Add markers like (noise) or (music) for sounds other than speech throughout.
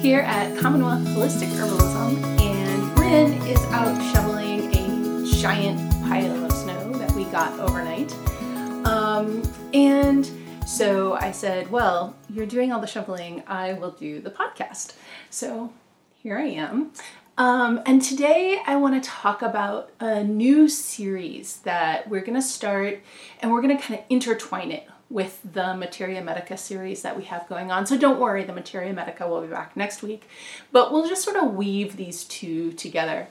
Here at Commonwealth Holistic Herbalism, and Ryn is out shoveling a giant pile of snow that we got overnight. Um, and so I said, Well, you're doing all the shoveling, I will do the podcast. So here I am. Um, and today I want to talk about a new series that we're going to start and we're going to kind of intertwine it with the Materia Medica series that we have going on. So don't worry, the Materia Medica will be back next week, but we'll just sort of weave these two together.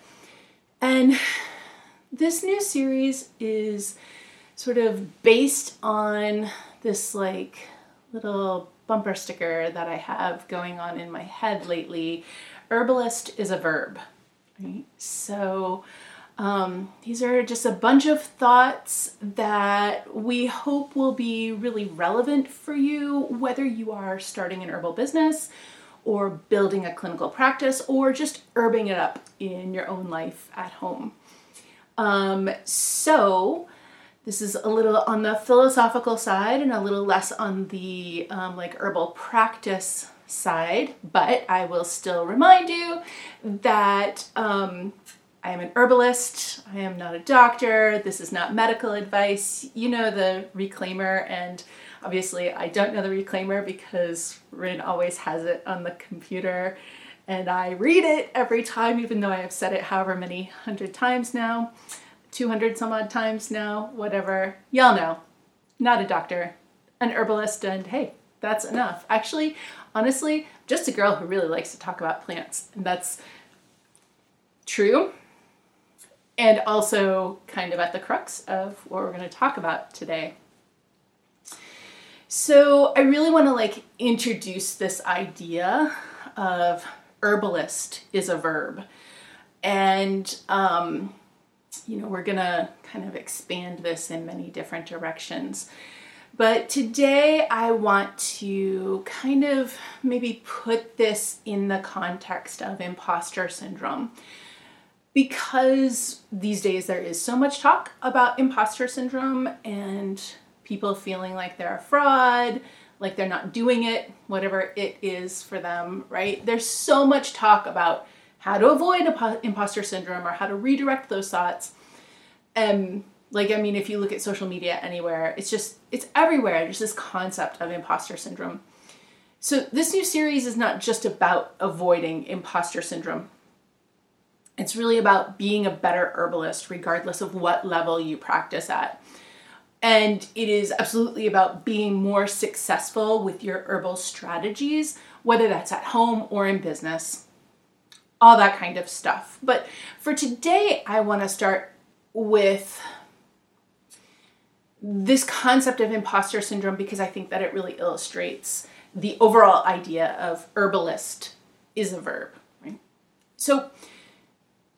And this new series is sort of based on this like little bumper sticker that I have going on in my head lately. Herbalist is a verb. Right? So um, these are just a bunch of thoughts that we hope will be really relevant for you, whether you are starting an herbal business or building a clinical practice or just herbing it up in your own life at home. Um, so, this is a little on the philosophical side and a little less on the um, like herbal practice side, but I will still remind you that um, I am an herbalist. I am not a doctor. This is not medical advice. You know the reclaimer, and obviously, I don't know the reclaimer because Ryn always has it on the computer, and I read it every time, even though I have said it however many hundred times now 200 some odd times now, whatever. Y'all know. Not a doctor, an herbalist, and hey, that's enough. Actually, honestly, just a girl who really likes to talk about plants, and that's true and also kind of at the crux of what we're going to talk about today. So, I really want to like introduce this idea of herbalist is a verb. And um, you know, we're going to kind of expand this in many different directions. But today I want to kind of maybe put this in the context of imposter syndrome because these days there is so much talk about imposter syndrome and people feeling like they're a fraud, like they're not doing it, whatever it is for them, right? There's so much talk about how to avoid imposter syndrome or how to redirect those thoughts. And like, I mean, if you look at social media anywhere, it's just, it's everywhere. There's this concept of imposter syndrome. So, this new series is not just about avoiding imposter syndrome. It's really about being a better herbalist, regardless of what level you practice at. And it is absolutely about being more successful with your herbal strategies, whether that's at home or in business, all that kind of stuff. But for today, I want to start with this concept of imposter syndrome because I think that it really illustrates the overall idea of herbalist is a verb, right? So,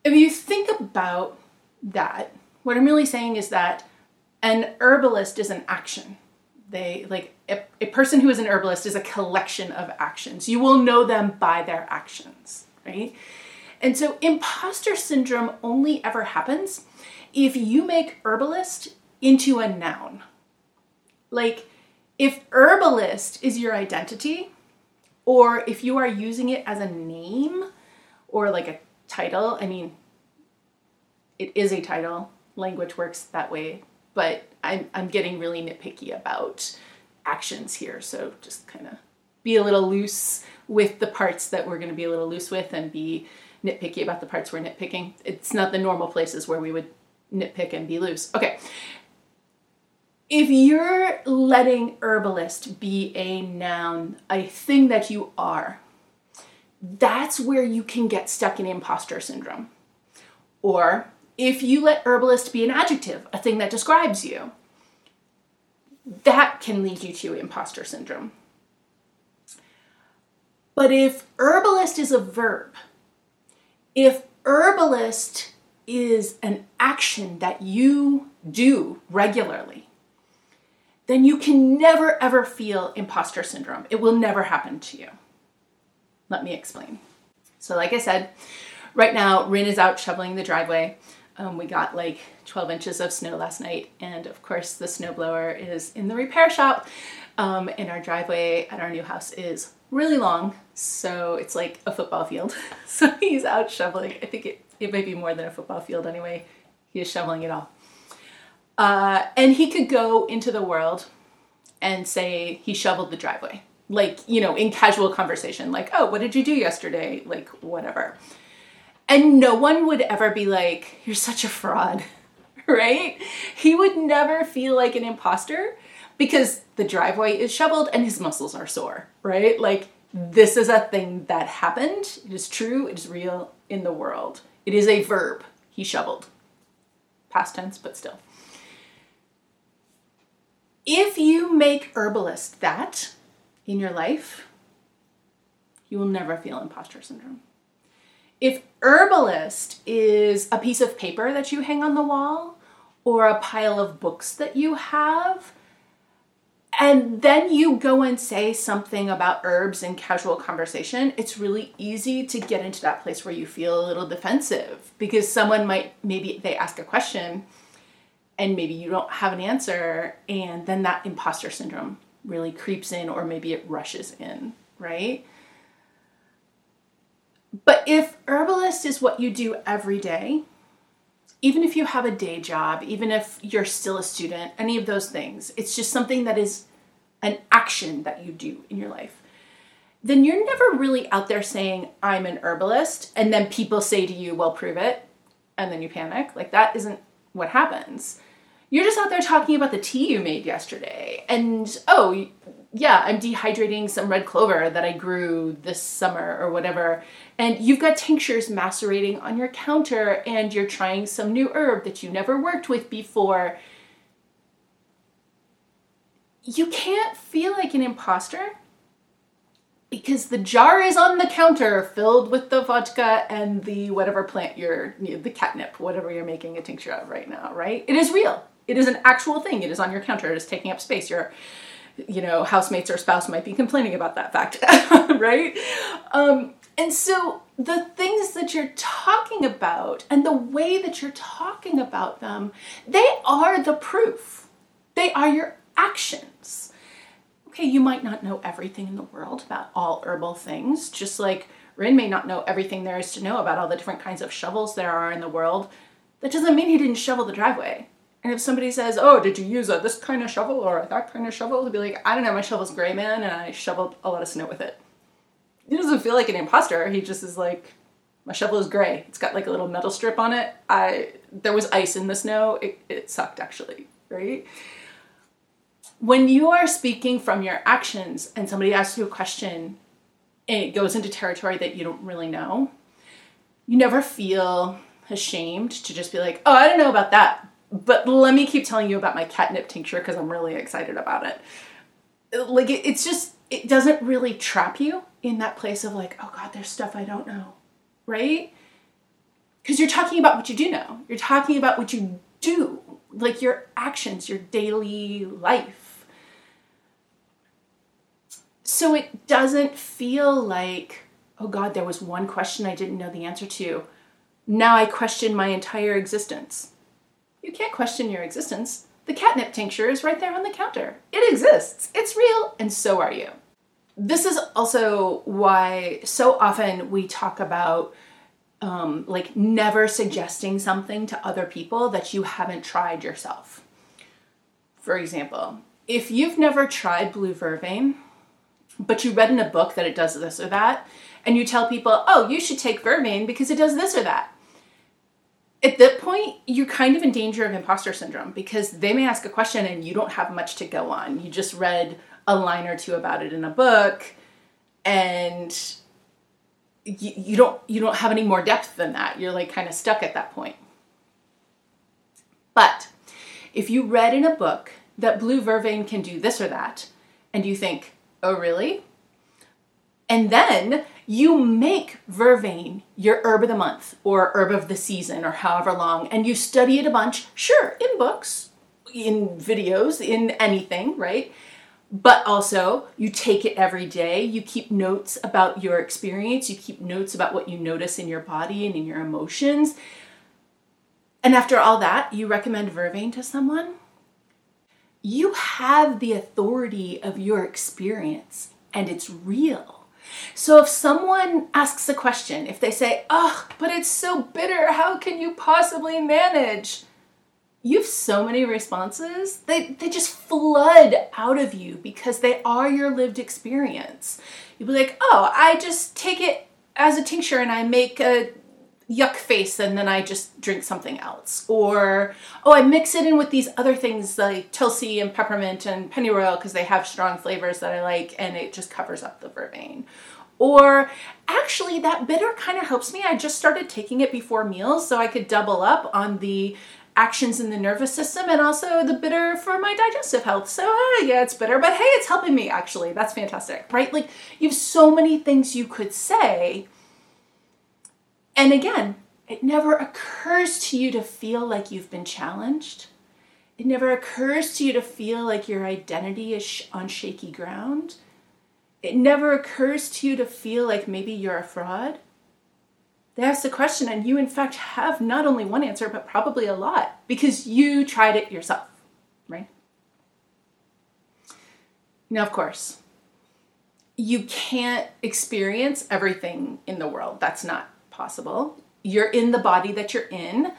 if you think about that, what I'm really saying is that an herbalist is an action. They like a, a, person who is an herbalist is a collection of actions. You will know them by their actions, right? And so imposter syndrome only ever happens if you make herbalist into a noun. Like if herbalist is your identity, or if you are using it as a name or like a title. I mean, it is a title. Language works that way, but I'm I'm getting really nitpicky about actions here. So just kind of be a little loose with the parts that we're going to be a little loose with and be nitpicky about the parts we're nitpicking. It's not the normal places where we would nitpick and be loose. Okay. If you're letting herbalist be a noun, a thing that you are, that's where you can get stuck in imposter syndrome. Or if you let herbalist be an adjective, a thing that describes you, that can lead you to imposter syndrome. But if herbalist is a verb, if herbalist is an action that you do regularly, then you can never ever feel imposter syndrome. It will never happen to you. Let me explain. So, like I said, right now, Ryn is out shoveling the driveway. Um, we got like 12 inches of snow last night, and of course, the snowblower is in the repair shop. Um, and our driveway at our new house is really long, so it's like a football field. (laughs) so he's out shoveling. I think it, it might be more than a football field anyway. He is shoveling it all. Uh, and he could go into the world and say he shoveled the driveway. Like, you know, in casual conversation, like, oh, what did you do yesterday? Like, whatever. And no one would ever be like, you're such a fraud, (laughs) right? He would never feel like an imposter because the driveway is shoveled and his muscles are sore, right? Like, this is a thing that happened. It is true, it is real in the world. It is a verb. He shoveled. Past tense, but still. If you make herbalist that in your life, you will never feel imposter syndrome. If herbalist is a piece of paper that you hang on the wall or a pile of books that you have, and then you go and say something about herbs in casual conversation, it's really easy to get into that place where you feel a little defensive because someone might, maybe they ask a question and maybe you don't have an answer, and then that imposter syndrome really creeps in, or maybe it rushes in, right? But if herbalist is what you do every day, even if you have a day job, even if you're still a student, any of those things, it's just something that is an action that you do in your life, then you're never really out there saying, I'm an herbalist, and then people say to you, Well, prove it, and then you panic. Like, that isn't what happens. You're just out there talking about the tea you made yesterday, and oh, yeah, I'm dehydrating some red clover that I grew this summer or whatever. And you've got tinctures macerating on your counter and you're trying some new herb that you never worked with before. You can't feel like an imposter because the jar is on the counter filled with the vodka and the whatever plant you're, you know, the catnip, whatever you're making a tincture of right now, right? It is real. It is an actual thing. It is on your counter. It is taking up space. You're you know, housemates or spouse might be complaining about that fact, (laughs) right? Um, and so the things that you're talking about and the way that you're talking about them, they are the proof. They are your actions. Okay, you might not know everything in the world about all herbal things, just like Ryn may not know everything there is to know about all the different kinds of shovels there are in the world. That doesn't mean he didn't shovel the driveway. And if somebody says, "Oh, did you use a this kind of shovel or that kind of shovel?" He'll be like, "I don't know. My shovel's gray, man, and I shoveled a lot of snow with it." He doesn't feel like an imposter. He just is like, "My shovel is gray. It's got like a little metal strip on it. I there was ice in the snow. It, it sucked actually, right?" When you are speaking from your actions and somebody asks you a question and it goes into territory that you don't really know, you never feel ashamed to just be like, "Oh, I don't know about that." But let me keep telling you about my catnip tincture because I'm really excited about it. Like, it, it's just, it doesn't really trap you in that place of like, oh God, there's stuff I don't know, right? Because you're talking about what you do know. You're talking about what you do, like your actions, your daily life. So it doesn't feel like, oh God, there was one question I didn't know the answer to. Now I question my entire existence you can't question your existence. The catnip tincture is right there on the counter. It exists, it's real, and so are you. This is also why so often we talk about um, like never suggesting something to other people that you haven't tried yourself. For example, if you've never tried blue vervain, but you read in a book that it does this or that, and you tell people, oh, you should take vervain because it does this or that at that point, you're kind of in danger of imposter syndrome because they may ask a question and you don't have much to go on. You just read a line or two about it in a book and you, you don't you don't have any more depth than that. You're like kind of stuck at that point. But if you read in a book that blue vervain can do this or that and you think, "Oh, really?" And then you make vervain your herb of the month or herb of the season or however long, and you study it a bunch, sure, in books, in videos, in anything, right? But also, you take it every day. You keep notes about your experience. You keep notes about what you notice in your body and in your emotions. And after all that, you recommend vervain to someone. you have the authority of your experience and it's real. So if someone asks a question, if they say, oh, but it's so bitter, how can you possibly manage? You have so many responses. They, they just flood out of you because they are your lived experience. You'd be like, oh, I just take it as a tincture and I make a yuck face and then I just drink something else. Or, oh, I mix it in with these other things like Tulsi and peppermint and pennyroyal because they have strong flavors that I like and it just covers up the vervain. Or actually, that bitter kind of helps me. I just started taking it before meals so I could double up on the actions in the nervous system and also the bitter for my digestive health. So, uh, yeah, it's bitter, but hey, it's helping me actually. That's fantastic, right? Like, you have so many things you could say and again, it never occurs to you to feel like you've been challenged. It never occurs to you to feel like your identity is on shaky ground. It never occurs to you to feel like maybe you're a fraud. They ask the question, and you, in fact, have not only one answer, but probably a lot because you tried it yourself, right? Now, of course, you can't experience everything in the world. That's not possible. You're in the body that you're in,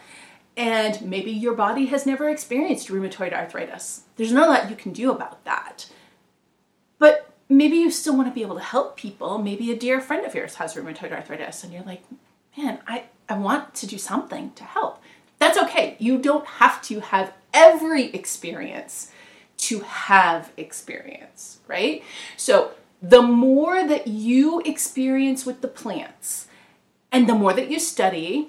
and maybe your body has never experienced rheumatoid arthritis. There's not a lot you can do about that. But maybe you still want to be able to help people. Maybe a dear friend of yours has rheumatoid arthritis, and you're like, man, I, I want to do something to help. That's okay. You don't have to have every experience to have experience, right? So, the more that you experience with the plants, and the more that you study,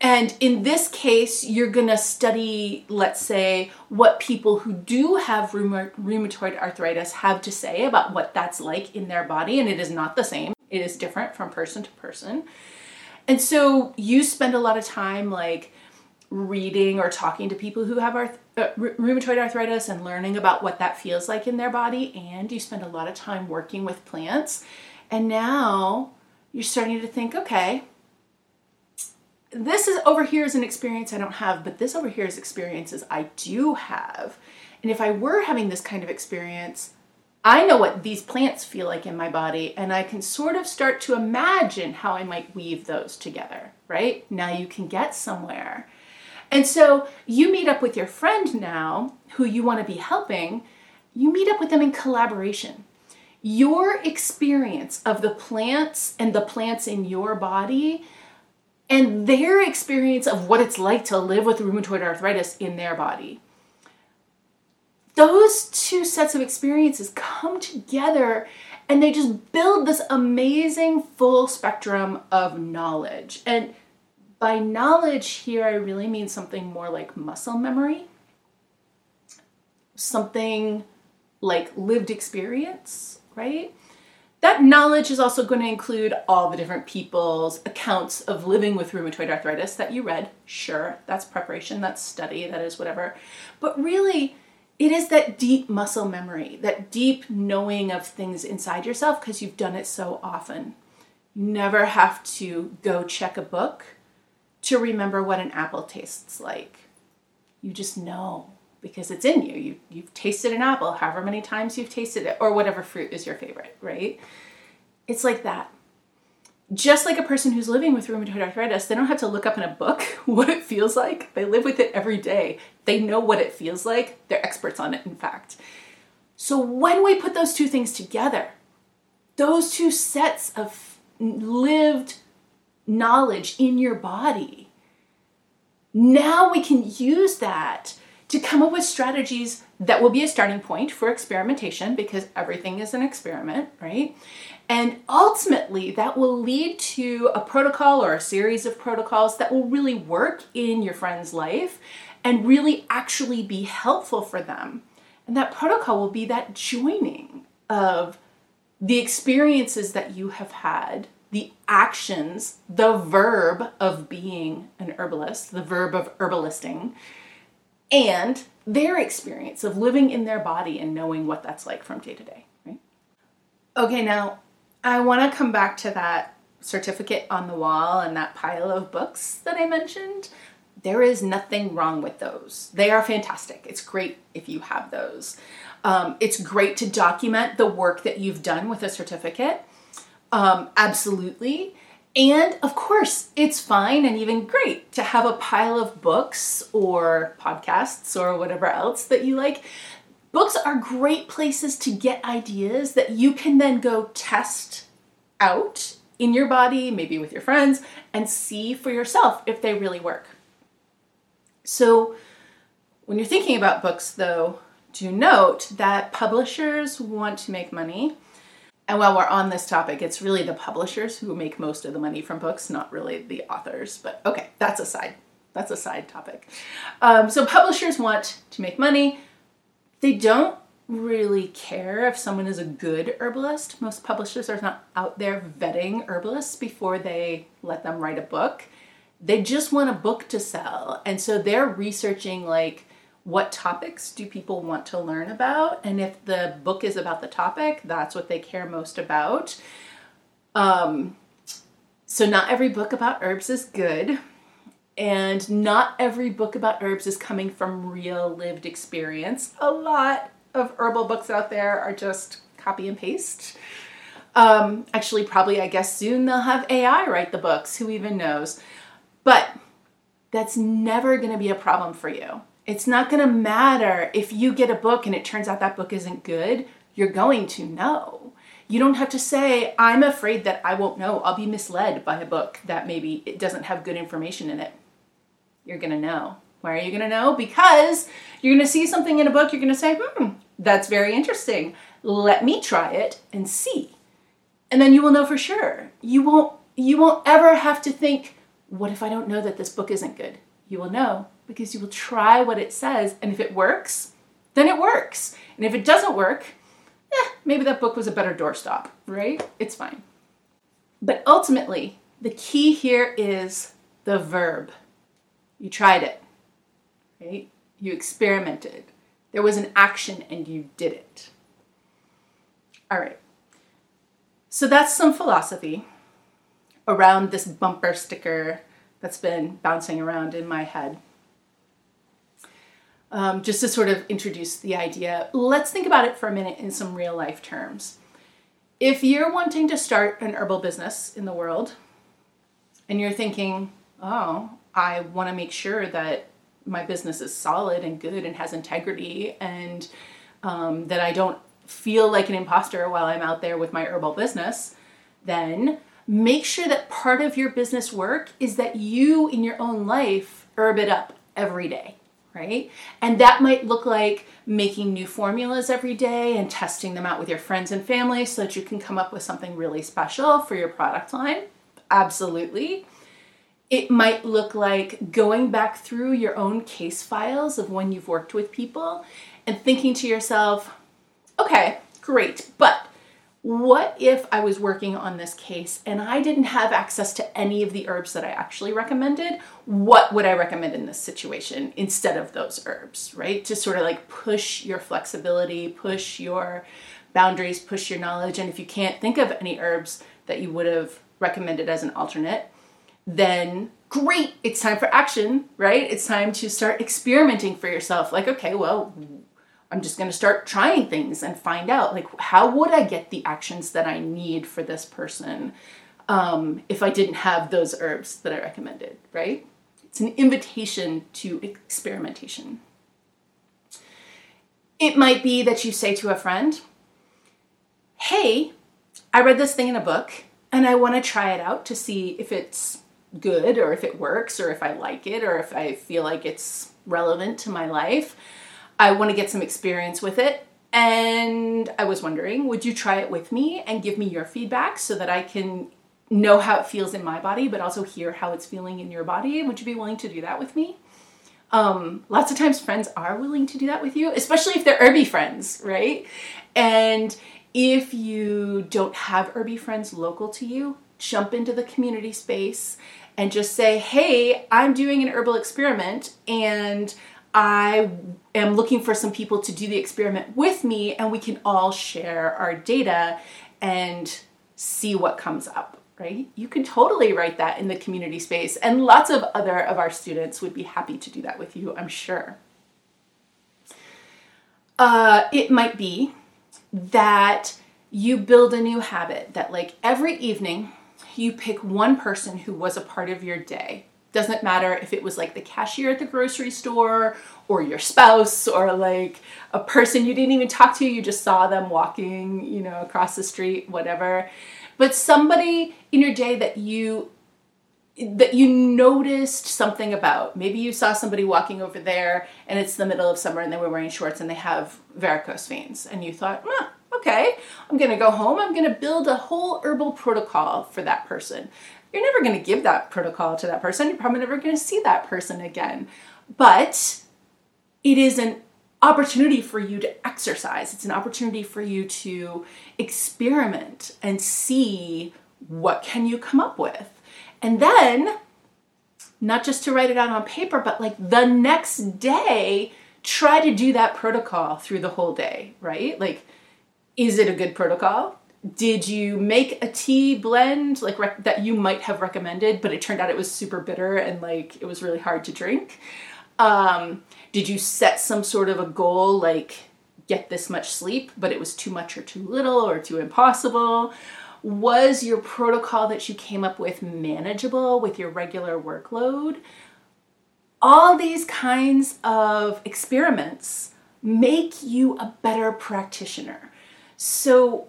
and in this case, you're going to study, let's say, what people who do have rheumatoid arthritis have to say about what that's like in their body. And it is not the same, it is different from person to person. And so you spend a lot of time like reading or talking to people who have arth- uh, rheumatoid arthritis and learning about what that feels like in their body. And you spend a lot of time working with plants. And now you're starting to think, okay, this is over here is an experience I don't have, but this over here is experiences I do have. And if I were having this kind of experience, I know what these plants feel like in my body, and I can sort of start to imagine how I might weave those together, right? Now you can get somewhere. And so you meet up with your friend now who you want to be helping, you meet up with them in collaboration your experience of the plants and the plants in your body and their experience of what it's like to live with rheumatoid arthritis in their body. Those two sets of experiences come together and they just build this amazing full spectrum of knowledge. And by knowledge here, I really mean something more like muscle memory, something like lived experience, right? That knowledge is also going to include all the different people's accounts of living with rheumatoid arthritis that you read. Sure, that's preparation, that's study, that is whatever. But really, it is that deep muscle memory, that deep knowing of things inside yourself because you've done it so often. You never have to go check a book to remember what an apple tastes like. You just know because it's in you. you. You've tasted an apple however many times you've tasted it, or whatever fruit is your favorite, right? It's like that. Just like a person who's living with rheumatoid arthritis, they don't have to look up in a book (laughs) what it feels like. They live with it every day. They know what it feels like. They're experts on it, in fact. So when we put those two things together, those two sets of lived knowledge in your body, now we can use that to come up with strategies that will be a starting point for experimentation because everything is an experiment, right? And ultimately, that will lead to a protocol or a series of protocols that will really work in your friend's life and really actually be helpful for them. And that protocol will be that joining of the experiences that you have had, the actions, the verb of being an herbalist, the verb of herbalisting, and their experience of living in their body and knowing what that's like from day to day, right? Okay, now I want to come back to that certificate on the wall and that pile of books that I mentioned. there is nothing wrong with those. They are fantastic. It's great if you have those. Um, it's great to document the work that you've done with a certificate. Um, absolutely. And of course, it's fine and even great to have a pile of books or podcasts or whatever else that you like. Books are great places to get ideas that you can then go test out in your body, maybe with your friends, and see for yourself if they really work. So, when you're thinking about books, though, do note that publishers want to make money. And while we're on this topic, it's really the publishers who make most of the money from books, not really the authors. But okay, that's a side. That's a side topic. Um, so publishers want to make money. They don't really care if someone is a good herbalist. Most publishers are not out there vetting herbalists before they let them write a book. They just want a book to sell. And so they're researching like what topics do people want to learn about and if the book is about the topic, that's what they care most about. Um so not every book about herbs is good. And not every book about herbs is coming from real lived experience. A lot of herbal books out there are just copy and paste. Um, actually, probably, I guess soon they'll have AI write the books. Who even knows? But that's never going to be a problem for you. It's not going to matter if you get a book and it turns out that book isn't good. You're going to know. You don't have to say, I'm afraid that I won't know. I'll be misled by a book that maybe it doesn't have good information in it. You're going to know. Why are you going to know? Because you're going to see something in a book, you're going to say, hmm, that's very interesting. Let me try it and see. And then you will know for sure. You won't you won't ever have to think, what if I don't know that this book isn't good? You will know because you will try what it says and if it works, then it works. And if it doesn't work, eh, maybe that book was a better doorstop, right? It's fine. But ultimately, the key here is the verb. You tried it right? You experimented. There was an action and you did it. All right. So that's some philosophy around this bumper sticker that's been bouncing around in my head. Um, just to sort of introduce the idea, let's think about it for a minute in some real life terms. If you're wanting to start an herbal business in the world and you're thinking, oh, I want to make sure that my business is solid and good and has integrity and um, that I don't feel like an imposter while I'm out there with my herbal business, then make sure that part of your business work is that you in your own life herb it up every day, right? And that might look like making new formulas every day and testing them out with your friends and family so that you can come up with something really special for your product line. Absolutely it might look like going back through your own case files of when you've worked with people and thinking to yourself, okay, great, but what if I was working on this case and I didn't have access to any of the herbs that I actually recommended? What would I recommend in this situation instead of those herbs, right? To sort of like push your flexibility, push your boundaries, push your knowledge. And if you can't think of any herbs that you would have recommended as an alternate, then great, it's time for action, right? It's time to start experimenting for yourself. Like, okay, well, I'm just going to start trying things and find out like how would I get the actions that I need for this person um, if I didn't have those herbs that I recommended, right? It's an invitation to experimentation. It might be that you say to a friend, Hey, I read this thing in a book and I want to try it out to see if it's good or if it works or if I like it or if I feel like it's relevant to my life. I want to get some experience with it. And I was wondering, would you try it with me and give me your feedback so that I can know how it feels in my body, but also hear how it's feeling in your body? Would you be willing to do that with me? Um, lots of times friends are willing to do that with you, especially if they're herby friends, right? And if you don't have herby friends local to you, jump into the community space and just say, hey, I'm doing an herbal experiment and I am looking for some people to do the experiment with me, and we can all share our data and see what comes up. right? You can totally write that in the community space, and lots of other of our students would be happy to do that with you, I'm sure. Uh, it might be that you build a new habit that, like, every evening you pick one person who was a part of your day. Doesn't matter if it was like the cashier at the grocery store or your spouse or like a person you didn't even talk to, you just saw them walking, you know, across the street, whatever. But somebody in your day that you that you noticed something about. Maybe you saw somebody walking over there and it's the middle of summer and they were wearing shorts and they have varicose veins. And you thought, okay, I'm gonna go home, I'm gonna build a whole herbal protocol for that person. You're never gonna give that protocol to that person, you're probably never gonna see that person again. But it is an opportunity for you to exercise, it's an opportunity for you to experiment and see what can you come up with and then, not just to write it out on paper, but like the next day, try to do that protocol through the whole day, right? Like, is it a good protocol? Did you make a tea blend like rec- that you might have recommended, but it turned out it was super bitter and like it was really hard to drink? Um, did you set some sort of a goal like get this much sleep, but it was too much or too little or too impossible? Was your protocol that you came up with manageable with your regular workload? All these kinds of experiments make you a better practitioner. So,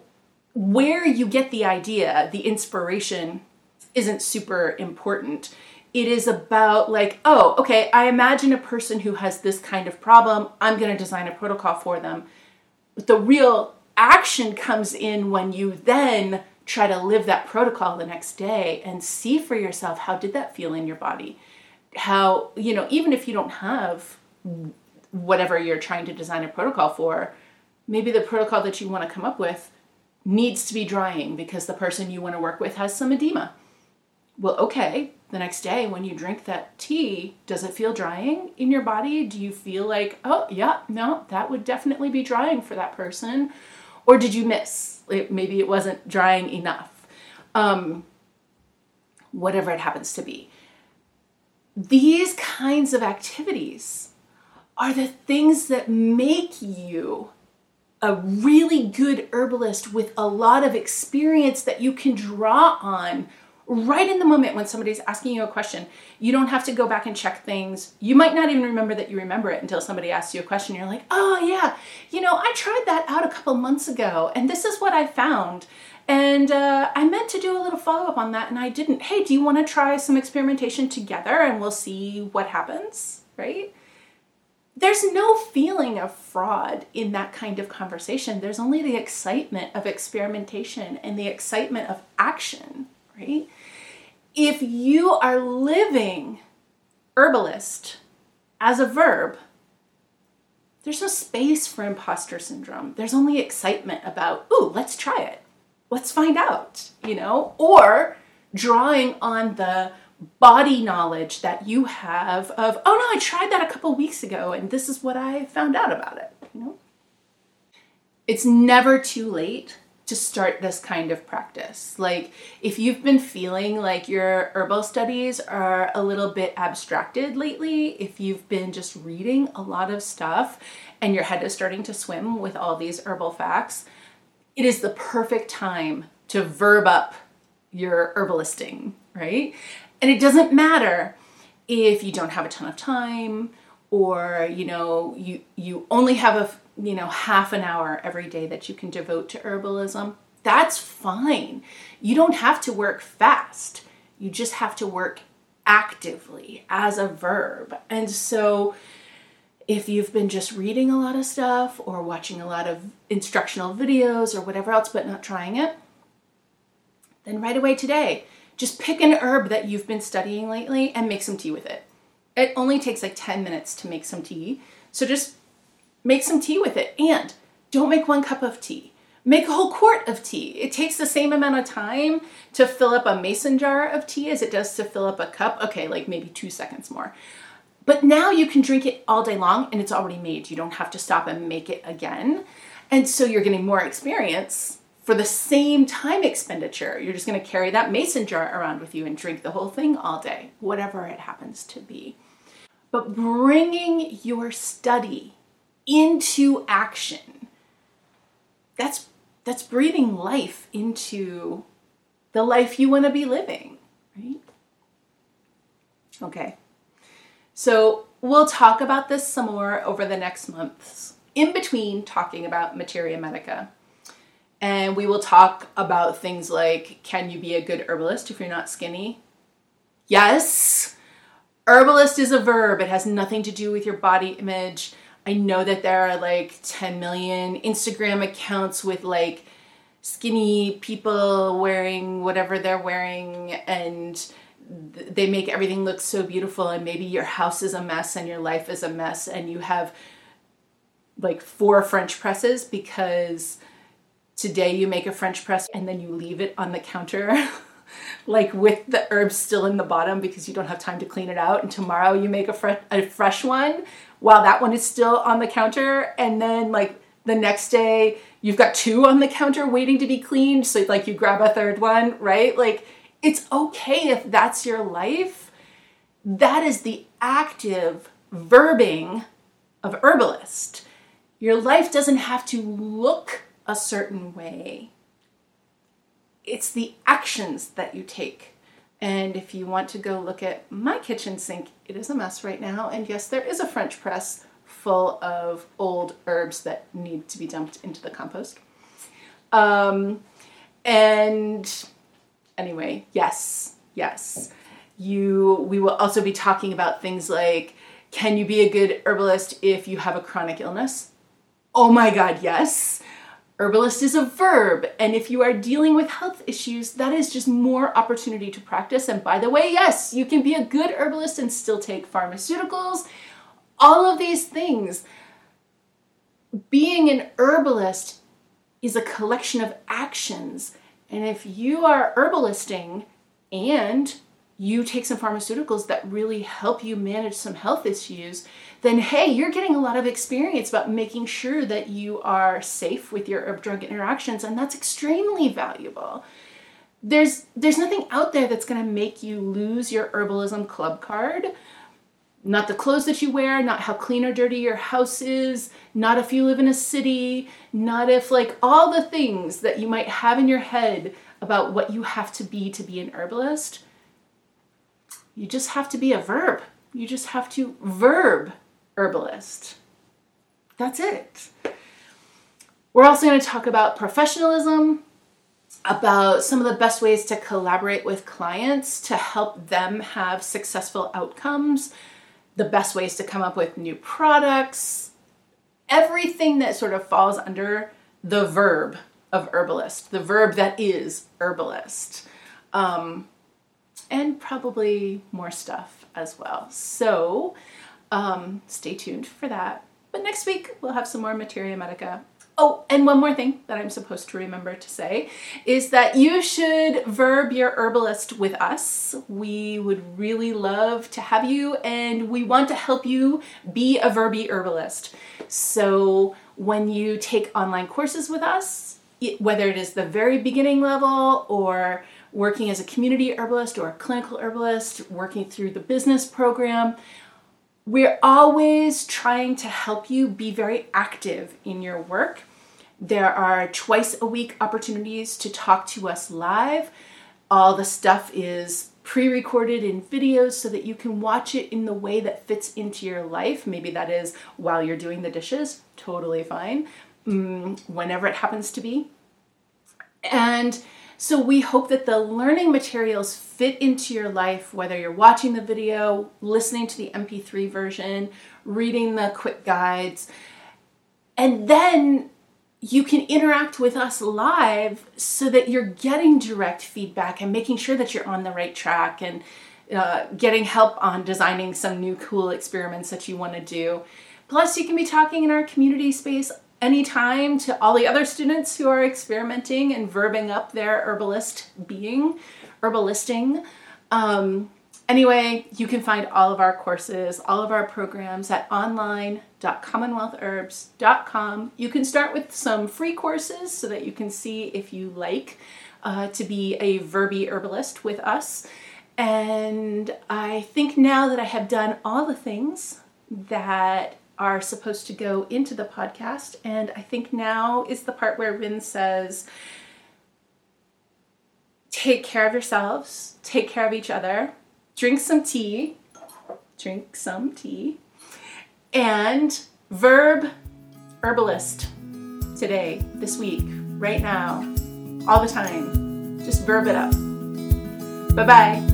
where you get the idea, the inspiration, isn't super important. It is about, like, oh, okay, I imagine a person who has this kind of problem. I'm going to design a protocol for them. But the real action comes in when you then try to live that protocol the next day and see for yourself how did that feel in your body how you know even if you don't have whatever you're trying to design a protocol for maybe the protocol that you want to come up with needs to be drying because the person you want to work with has some edema well okay the next day when you drink that tea does it feel drying in your body do you feel like oh yeah no that would definitely be drying for that person or did you miss it, maybe it wasn't drying enough. Um, whatever it happens to be. These kinds of activities are the things that make you a really good herbalist with a lot of experience that you can draw on right in the moment when somebody's asking you a question. You don't have to go back and check things. You might not even remember that you remember it until somebody asks you a question. You're like, oh, yeah, you know, I tried that out a couple months ago, and this is what I found. And uh, I meant to do a little follow up on that, and I didn't. Hey, do you want to try some experimentation together and we'll see what happens? Right? There's no feeling of fraud in that kind of conversation. There's only the excitement of experimentation and the excitement of action, right? if you are living herbalist as a verb, there's no space for imposter syndrome. There's only excitement about, ooh, let's try it. Let's find out, you know? Or drawing on the body knowledge that you have of, oh no, I tried that a couple weeks ago and this is what I found out about it, you know? It's never too late to start this kind of practice. Like, if you've been feeling like your herbal studies are a little bit abstracted lately, if you've been just reading a lot of stuff and your head is starting to swim with all these herbal facts, it is the perfect time to verb up your herbalisting, right? And it doesn't matter if you don't have a ton of time or you know you you only have a you know, half an hour every day that you can devote to herbalism, that's fine. You don't have to work fast. You just have to work actively as a verb. And so if you've been just reading a lot of stuff or watching a lot of instructional videos or whatever else but not trying it, then right away today, just pick an herb that you've been studying lately and make some tea with it. It only takes like 10 minutes to make some tea. So just make some tea with it. And don't make one cup of tea. Make a whole quart of tea. It takes the same amount of time to fill up a mason jar of tea as it does to fill up a cup. Okay, like maybe two seconds more. But now you can drink it all day long and it's already made. You don't have to stop and make it again. And so you're getting more experience for the same time expenditure. You're just going to carry that mason jar around with you and drink the whole thing all day, whatever it happens to be. But bringing your study into action, that's, that's breathing life into the life you want to be living, right? Okay. So we'll talk about this some more over the next months, in between talking about Materia Medica. And we will talk about things like can you be a good herbalist if you're not skinny? Yes. Herbalist is a verb, it has nothing to do with your body image. I know that there are like 10 million Instagram accounts with like skinny people wearing whatever they're wearing and they make everything look so beautiful and maybe your house is a mess and your life is a mess and you have like four french presses because today you make a french press and then you leave it on the counter (laughs) like with the herbs still in the bottom because you don't have time to clean it out and tomorrow you make a, fre- a fresh one while that one is still on the counter and then like the next day you've got two on the counter waiting to be cleaned so like you grab a third one right? Like it's okay if that's your life. That is the active verbing of herbalist. Your life doesn't have to look a certain way. It's the actions that you take. And if you want to go look at my kitchen sink, it is a mess right now. And yes, there is a French press full of old herbs that need to be dumped into the compost. Um, and anyway, yes, yes. You we will also be talking about things like can you be a good herbalist if you have a chronic illness? Oh my god, yes. Herbalist is a verb, and if you are dealing with health issues, that is just more opportunity to practice. And by the way, yes, you can be a good herbalist and still take pharmaceuticals. All of these things. Being an herbalist is a collection of actions. And if you are herbalisting and you take some pharmaceuticals that really help you manage some health issues, then hey, you're getting a lot of experience about making sure that you are safe with your herb drug interactions, and that's extremely valuable. There's there's nothing out there that's going to make you lose your herbalism club card. Not the clothes that you wear, not how clean or dirty your house is, not if you live in a city, not if like all the things that you might have in your head about what you have to be to be an herbalist. You just have to be a verb. You just have to verb herbalist. That's it. We're also going to talk about professionalism, about some of the best ways to collaborate with clients to help them have successful outcomes, the best ways to come up with new products, everything that sort of falls under the verb of herbalist, the verb that is herbalist, um, and probably more stuff as well. So, um, stay tuned for that. But next week, we'll have some more Materia Medica. Oh, and one more thing that I'm supposed to remember to say is that you should verb your herbalist with us. We would really love to have you, and we want to help you be a verby herbalist. So when you take online courses with us, whether it is the very beginning level or working as a community herbalist or a clinical herbalist, working through the business program, we're always trying to help you be very active in your work. There are twice a week opportunities to talk to us live. All the stuff is pre recorded in videos so that you can watch it in the way that fits into your life. Maybe that is while you're doing the dishes, totally fine, mm, whenever it happens to be. And so we hope that the learning materials fit into your life, whether you're watching the video, listening to the MP3 version, reading the quick guides, and then you can interact with us live so that you're getting direct feedback and making sure that you're on the right track and uh, getting help on designing some new cool experiments that you want to do. Plus, you can be talking in our community space anytime to all the other students who are experimenting and verbing up their herbalist being, herbalisting. Um, Anyway, you can find all of our courses, all of our programs at online.commonwealthherbs.com. You can start with some free courses so that you can see if you like uh, to be a verby herbalist with us. And I think now that I have done all the things that are supposed to go into the podcast, and I think now is the part where Ryn says, take care of yourselves, take care of each other, drink some tea, drink some tea, and verb herbalist today, this week, right now, all the time. Just verb it up. Bye bye.